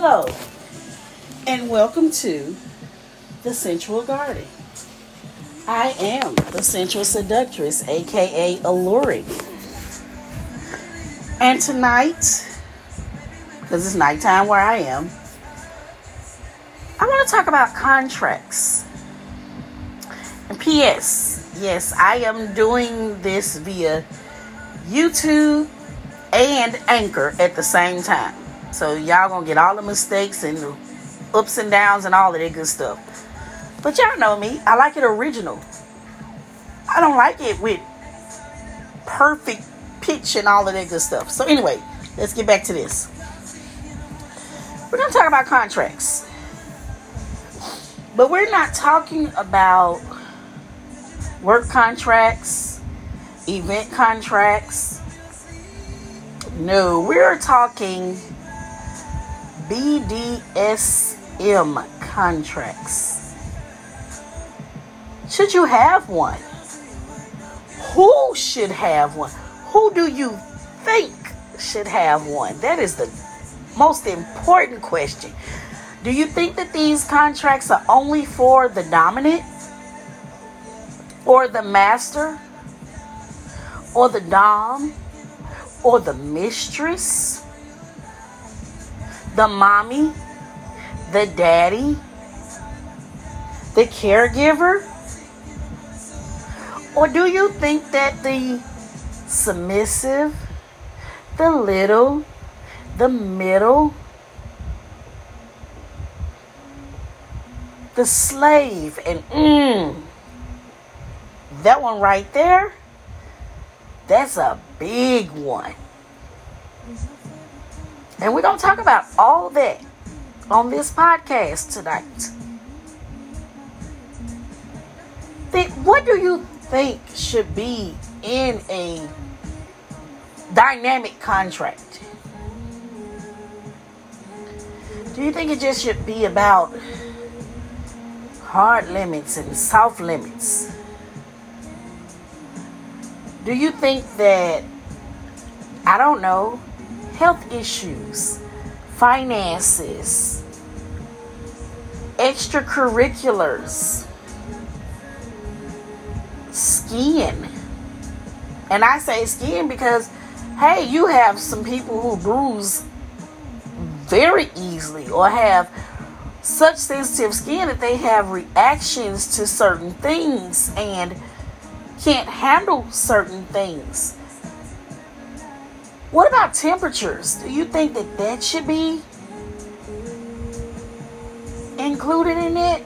hello, and welcome to the Sensual Garden. I am the Sensual Seductress, aka Alluring. And tonight, because it's nighttime where I am, I want to talk about contracts. And P.S. Yes, I am doing this via YouTube and Anchor at the same time. So y'all gonna get all the mistakes and the ups and downs and all of that good stuff. But y'all know me. I like it original. I don't like it with perfect pitch and all of that good stuff. So anyway, let's get back to this. We're gonna talk about contracts. But we're not talking about work contracts, event contracts. No, we're talking BDSM contracts. Should you have one? Who should have one? Who do you think should have one? That is the most important question. Do you think that these contracts are only for the dominant? Or the master? Or the dom? Or the mistress? The mommy, the daddy, the caregiver? Or do you think that the submissive, the little, the middle, the slave, and mm, that one right there, that's a big one. And we're going to talk about all that on this podcast tonight. Think, what do you think should be in a dynamic contract? Do you think it just should be about hard limits and soft limits? Do you think that, I don't know, health issues, finances, extracurriculars, skiing. And I say skiing because, hey, you have some people who bruise very easily or have such sensitive skin that they have reactions to certain things and can't handle certain things. What about temperatures? Do you think that that should be included in it?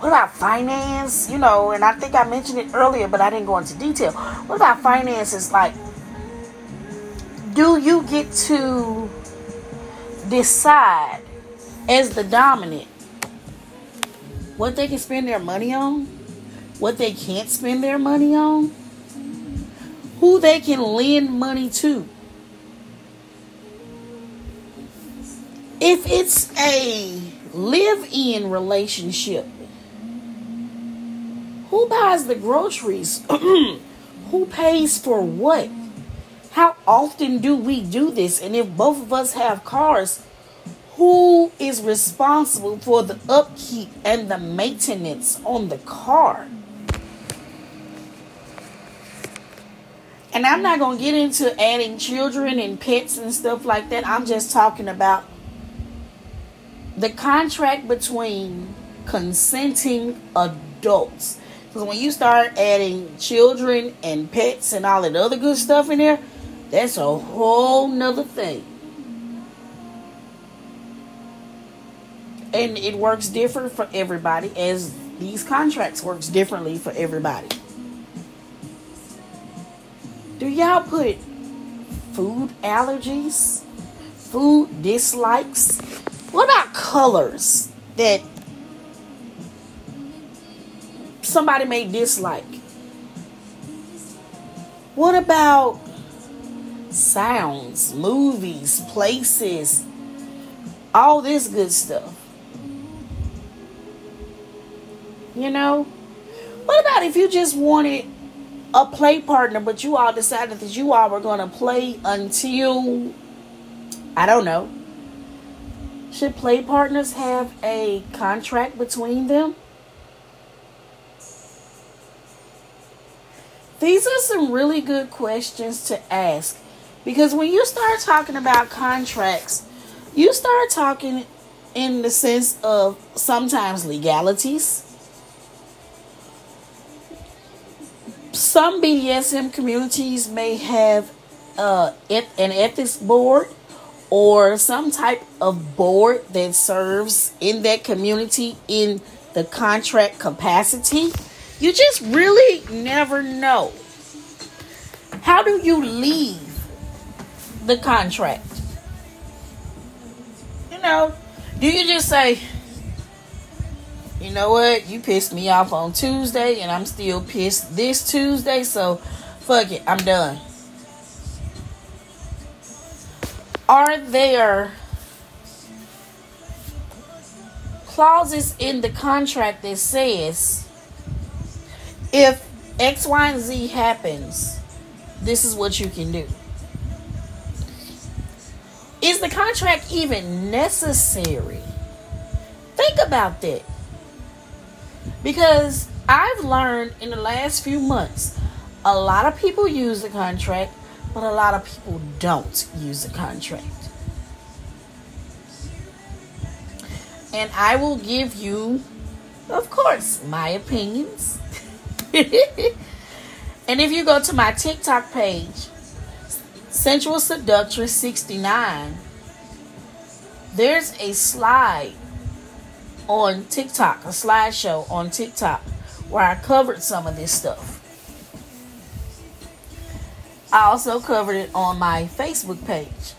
What about finance? You know, and I think I mentioned it earlier, but I didn't go into detail. What about finances? Like, do you get to decide as the dominant what they can spend their money on, what they can't spend their money on? Who they can lend money to. If it's a live in relationship, who buys the groceries? who pays for what? How often do we do this? And if both of us have cars, who is responsible for the upkeep and the maintenance on the car? And I'm not going to get into adding children and pets and stuff like that. I'm just talking about the contract between consenting adults. Because when you start adding children and pets and all that other good stuff in there, that's a whole nother thing. And it works different for everybody as these contracts works differently for everybody. Do y'all put food allergies? Food dislikes? What about colors that somebody may dislike? What about sounds, movies, places, all this good stuff? You know? What about if you just wanted a play partner, but you all decided that you all were going to play until I don't know. Should play partners have a contract between them? These are some really good questions to ask because when you start talking about contracts, you start talking in the sense of sometimes legalities. Some BDSM communities may have uh, an ethics board or some type of board that serves in that community in the contract capacity. You just really never know. How do you leave the contract? You know, do you just say, you know what, you pissed me off on Tuesday and I'm still pissed this Tuesday, so fuck it, I'm done. Are there clauses in the contract that says if X, Y, and Z happens, this is what you can do. Is the contract even necessary? Think about that. Because I've learned in the last few months, a lot of people use the contract, but a lot of people don't use the contract. And I will give you, of course, my opinions. and if you go to my TikTok page, Sensual Seductress 69, there's a slide on TikTok, a slideshow on TikTok, where I covered some of this stuff. I also covered it on my Facebook page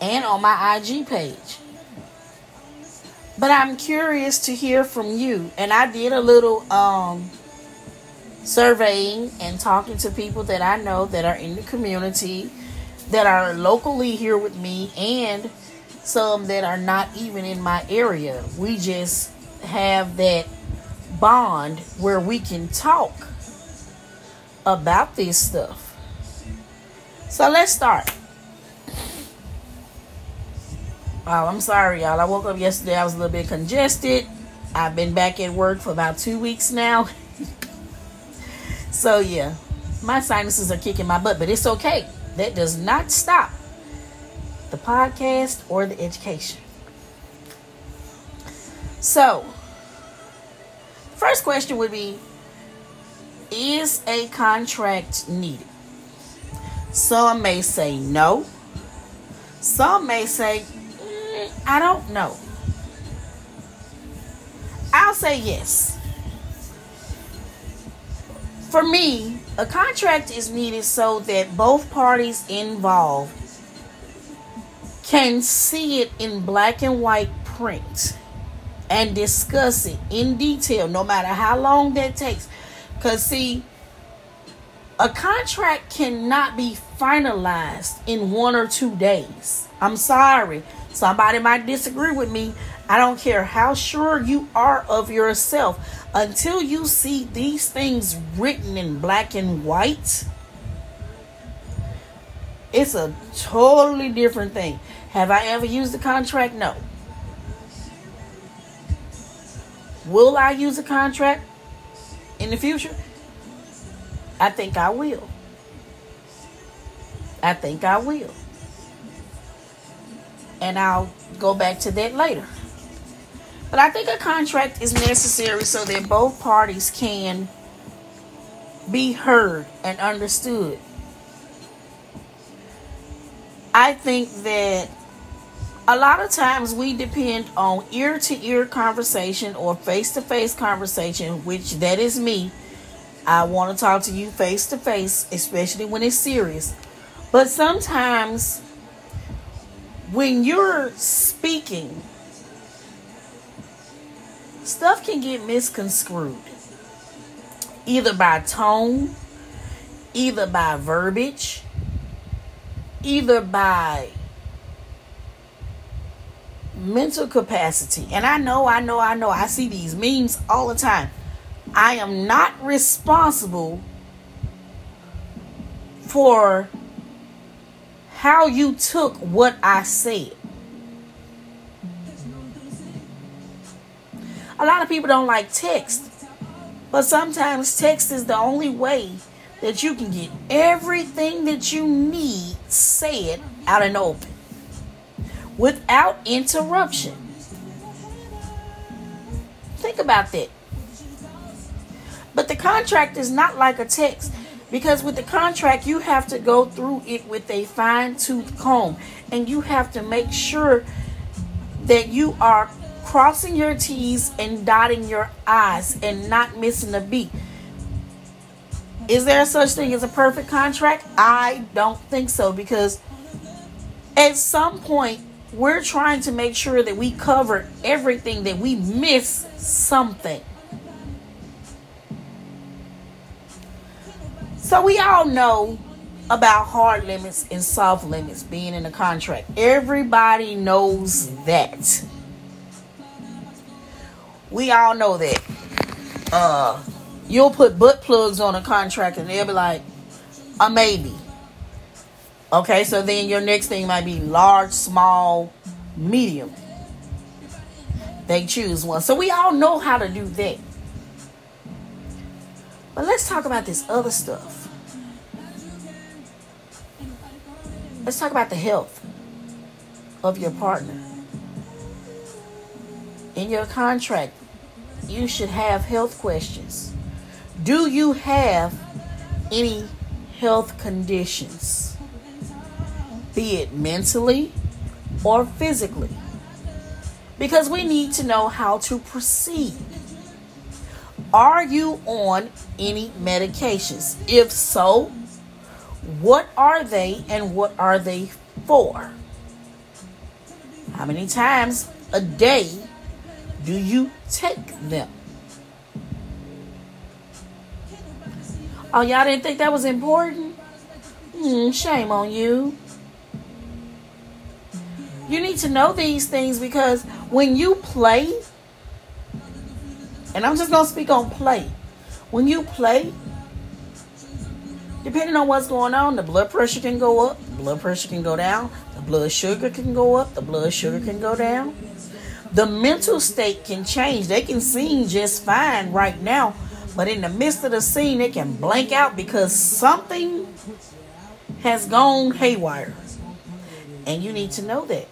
and on my IG page. But I'm curious to hear from you. And I did a little um, surveying and talking to people that I know that are in the community, that are locally here with me, and some that are not even in my area. We just have that bond where we can talk about this stuff. So let's start. Oh, I'm sorry, y'all. I woke up yesterday. I was a little bit congested. I've been back at work for about two weeks now. so, yeah, my sinuses are kicking my butt, but it's okay. That does not stop podcast or the education. So, first question would be Is a contract needed? Some may say no. Some may say mm, I don't know. I'll say yes. For me, a contract is needed so that both parties involved can see it in black and white print and discuss it in detail, no matter how long that takes. Because, see, a contract cannot be finalized in one or two days. I'm sorry. Somebody might disagree with me. I don't care how sure you are of yourself. Until you see these things written in black and white, it's a totally different thing. Have I ever used a contract? No. Will I use a contract in the future? I think I will. I think I will. And I'll go back to that later. But I think a contract is necessary so that both parties can be heard and understood. I think that a lot of times we depend on ear to ear conversation or face to face conversation, which that is me. I want to talk to you face to face, especially when it's serious. But sometimes when you're speaking, stuff can get misconstrued either by tone, either by verbiage, either by mental capacity. And I know, I know, I know, I see these memes all the time. I am not responsible for how you took what I said. A lot of people don't like text, but sometimes text is the only way that you can get everything that you need said out in open without interruption. Think about that. But the contract is not like a text because with the contract, you have to go through it with a fine tooth comb and you have to make sure that you are crossing your T's and dotting your I's and not missing a beat. Is there such thing as a perfect contract? I don't think so because at some point we're trying to make sure that we cover everything that we miss something. So we all know about hard limits and soft limits being in a contract. Everybody knows that. We all know that. Uh you'll put butt plugs on a contract and they'll be like a maybe. Okay, so then your next thing might be large, small, medium. They choose one. So we all know how to do that. But let's talk about this other stuff. Let's talk about the health of your partner. In your contract, you should have health questions. Do you have any health conditions? Be it mentally or physically. Because we need to know how to proceed. Are you on any medications? If so, what are they and what are they for? How many times a day do you take them? Oh, y'all didn't think that was important? Mm, shame on you. You need to know these things because when you play, and I'm just going to speak on play. When you play, depending on what's going on, the blood pressure can go up, blood pressure can go down, the blood sugar can go up, the blood sugar can go down. The mental state can change. They can seem just fine right now, but in the midst of the scene, it can blank out because something has gone haywire. And you need to know that.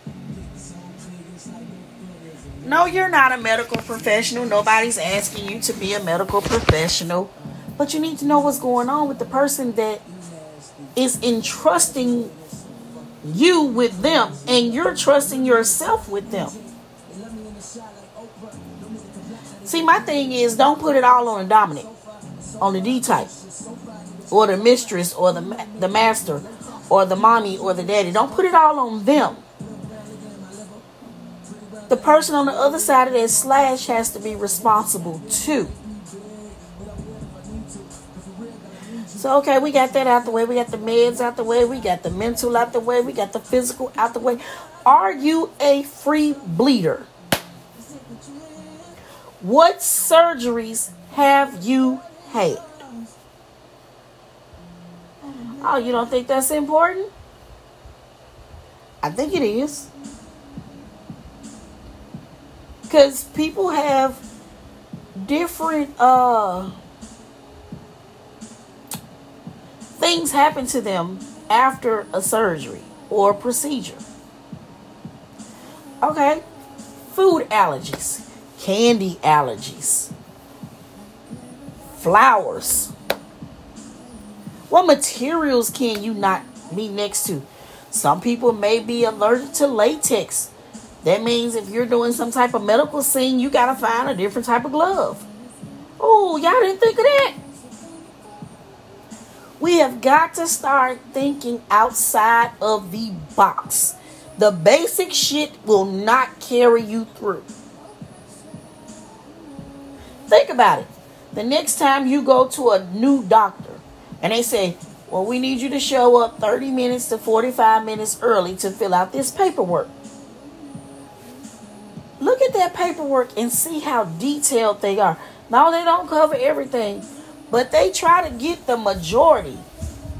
No, you're not a medical professional. Nobody's asking you to be a medical professional. But you need to know what's going on with the person that is entrusting you with them and you're trusting yourself with them. See, my thing is don't put it all on the dominant, on the D type, or the mistress, or the, the master, or the mommy, or the daddy. Don't put it all on them the person on the other side of that slash has to be responsible too. So, okay, we got that out the way. We got the meds out the way. We got the mental out the way. We got the physical out the way. Are you a free bleeder? What surgeries have you had? Oh, you don't think that's important? I think it is. because people have different uh things happen to them after a surgery or procedure. Okay, food allergies, candy allergies, flowers. What materials can you not be next to? Some people may be allergic to latex that means if you're doing some type of medical scene, you got to find a different type of glove. Oh, y'all didn't think of that. We have got to start thinking outside of the box. The basic shit will not carry you through. Think about it. The next time you go to a new doctor and they say, Well, we need you to show up 30 minutes to 45 minutes early to fill out this paperwork. Look at that paperwork and see how detailed they are. Now, they don't cover everything, but they try to get the majority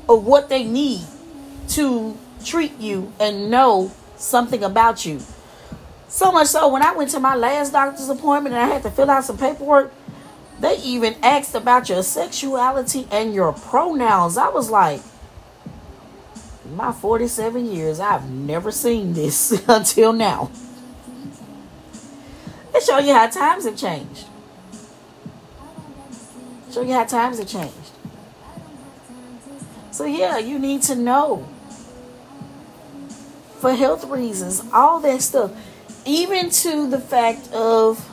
of what they need to treat you and know something about you. So much so, when I went to my last doctor's appointment and I had to fill out some paperwork, they even asked about your sexuality and your pronouns. I was like, my 47 years, I've never seen this until now. It show you how times have changed. Show you how times have changed. So yeah, you need to know for health reasons, all that stuff, even to the fact of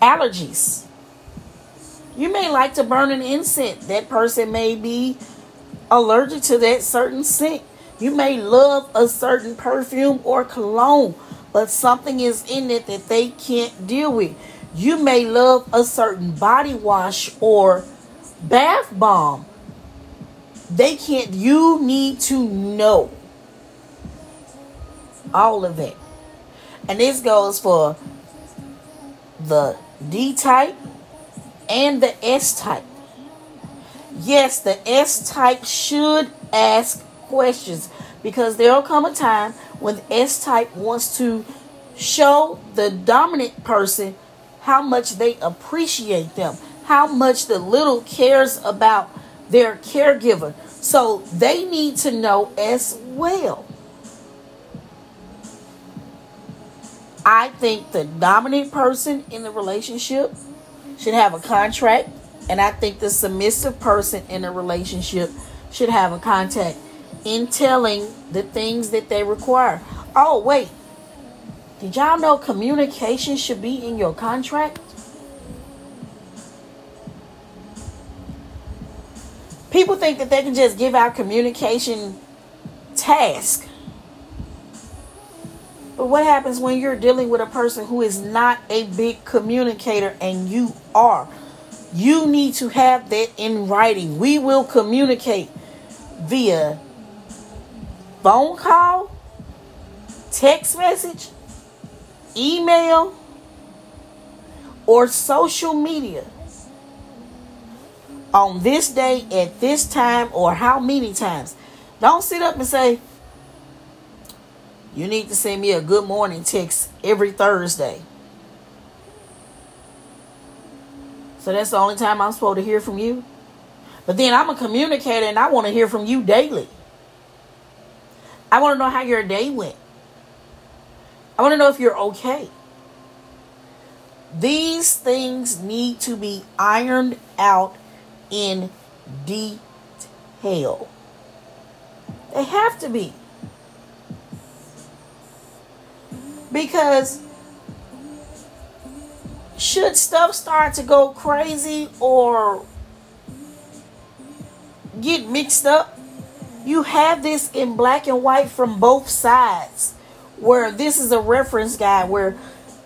allergies. You may like to burn an incense. That person may be allergic to that certain scent. You may love a certain perfume or cologne, but something is in it that they can't deal with. You may love a certain body wash or bath bomb. They can't, you need to know all of that. And this goes for the D type and the S type. Yes, the S type should ask questions because there'll come a time when the S type wants to show the dominant person how much they appreciate them, how much the little cares about their caregiver. So they need to know as well. I think the dominant person in the relationship should have a contract, and I think the submissive person in a relationship should have a contract in telling the things that they require. Oh, wait. Did y'all know communication should be in your contract? People think that they can just give out communication tasks but what happens when you're dealing with a person who is not a big communicator and you are? You need to have that in writing. We will communicate via phone call, text message, email, or social media on this day at this time or how many times. Don't sit up and say, you need to send me a good morning text every Thursday. So that's the only time I'm supposed to hear from you. But then I'm a communicator and I want to hear from you daily. I want to know how your day went. I want to know if you're okay. These things need to be ironed out in detail. They have to be. Because should stuff start to go crazy or get mixed up, you have this in black and white from both sides. Where this is a reference guide where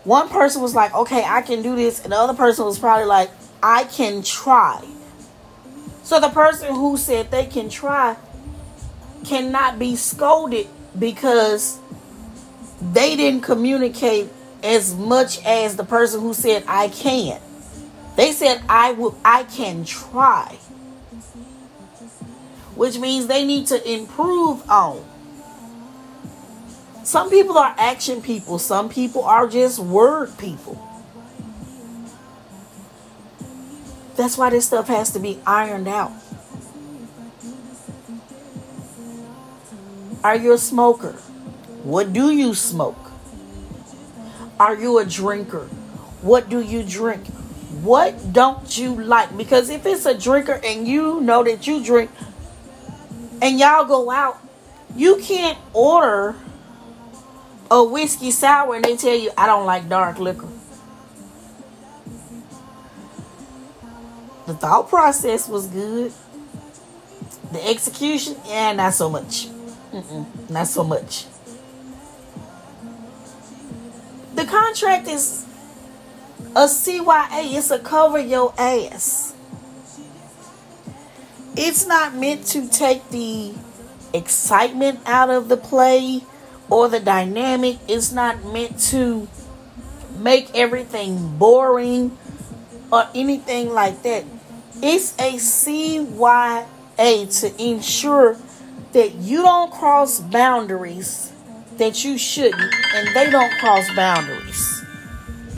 one person was like, okay, I can do this, and the other person was probably like, I can try. So the person who said they can try cannot be scolded because they didn't communicate as much as the person who said I can. They said I will I can try. Which means they need to improve on. Some people are action people, some people are just word people. That's why this stuff has to be ironed out. Are you a smoker? What do you smoke? Are you a drinker? What do you drink? What don't you like? Because if it's a drinker and you know that you drink and y'all go out, you can't order a whiskey sour and they tell you, I don't like dark liquor. The thought process was good. The execution, yeah, not so much. Mm-mm, not so much. The contract is a CYA, it's a cover your ass. It's not meant to take the excitement out of the play or the dynamic. It's not meant to make everything boring or anything like that. It's a CYA to ensure that you don't cross boundaries that you shouldn't, and they don't cross boundaries.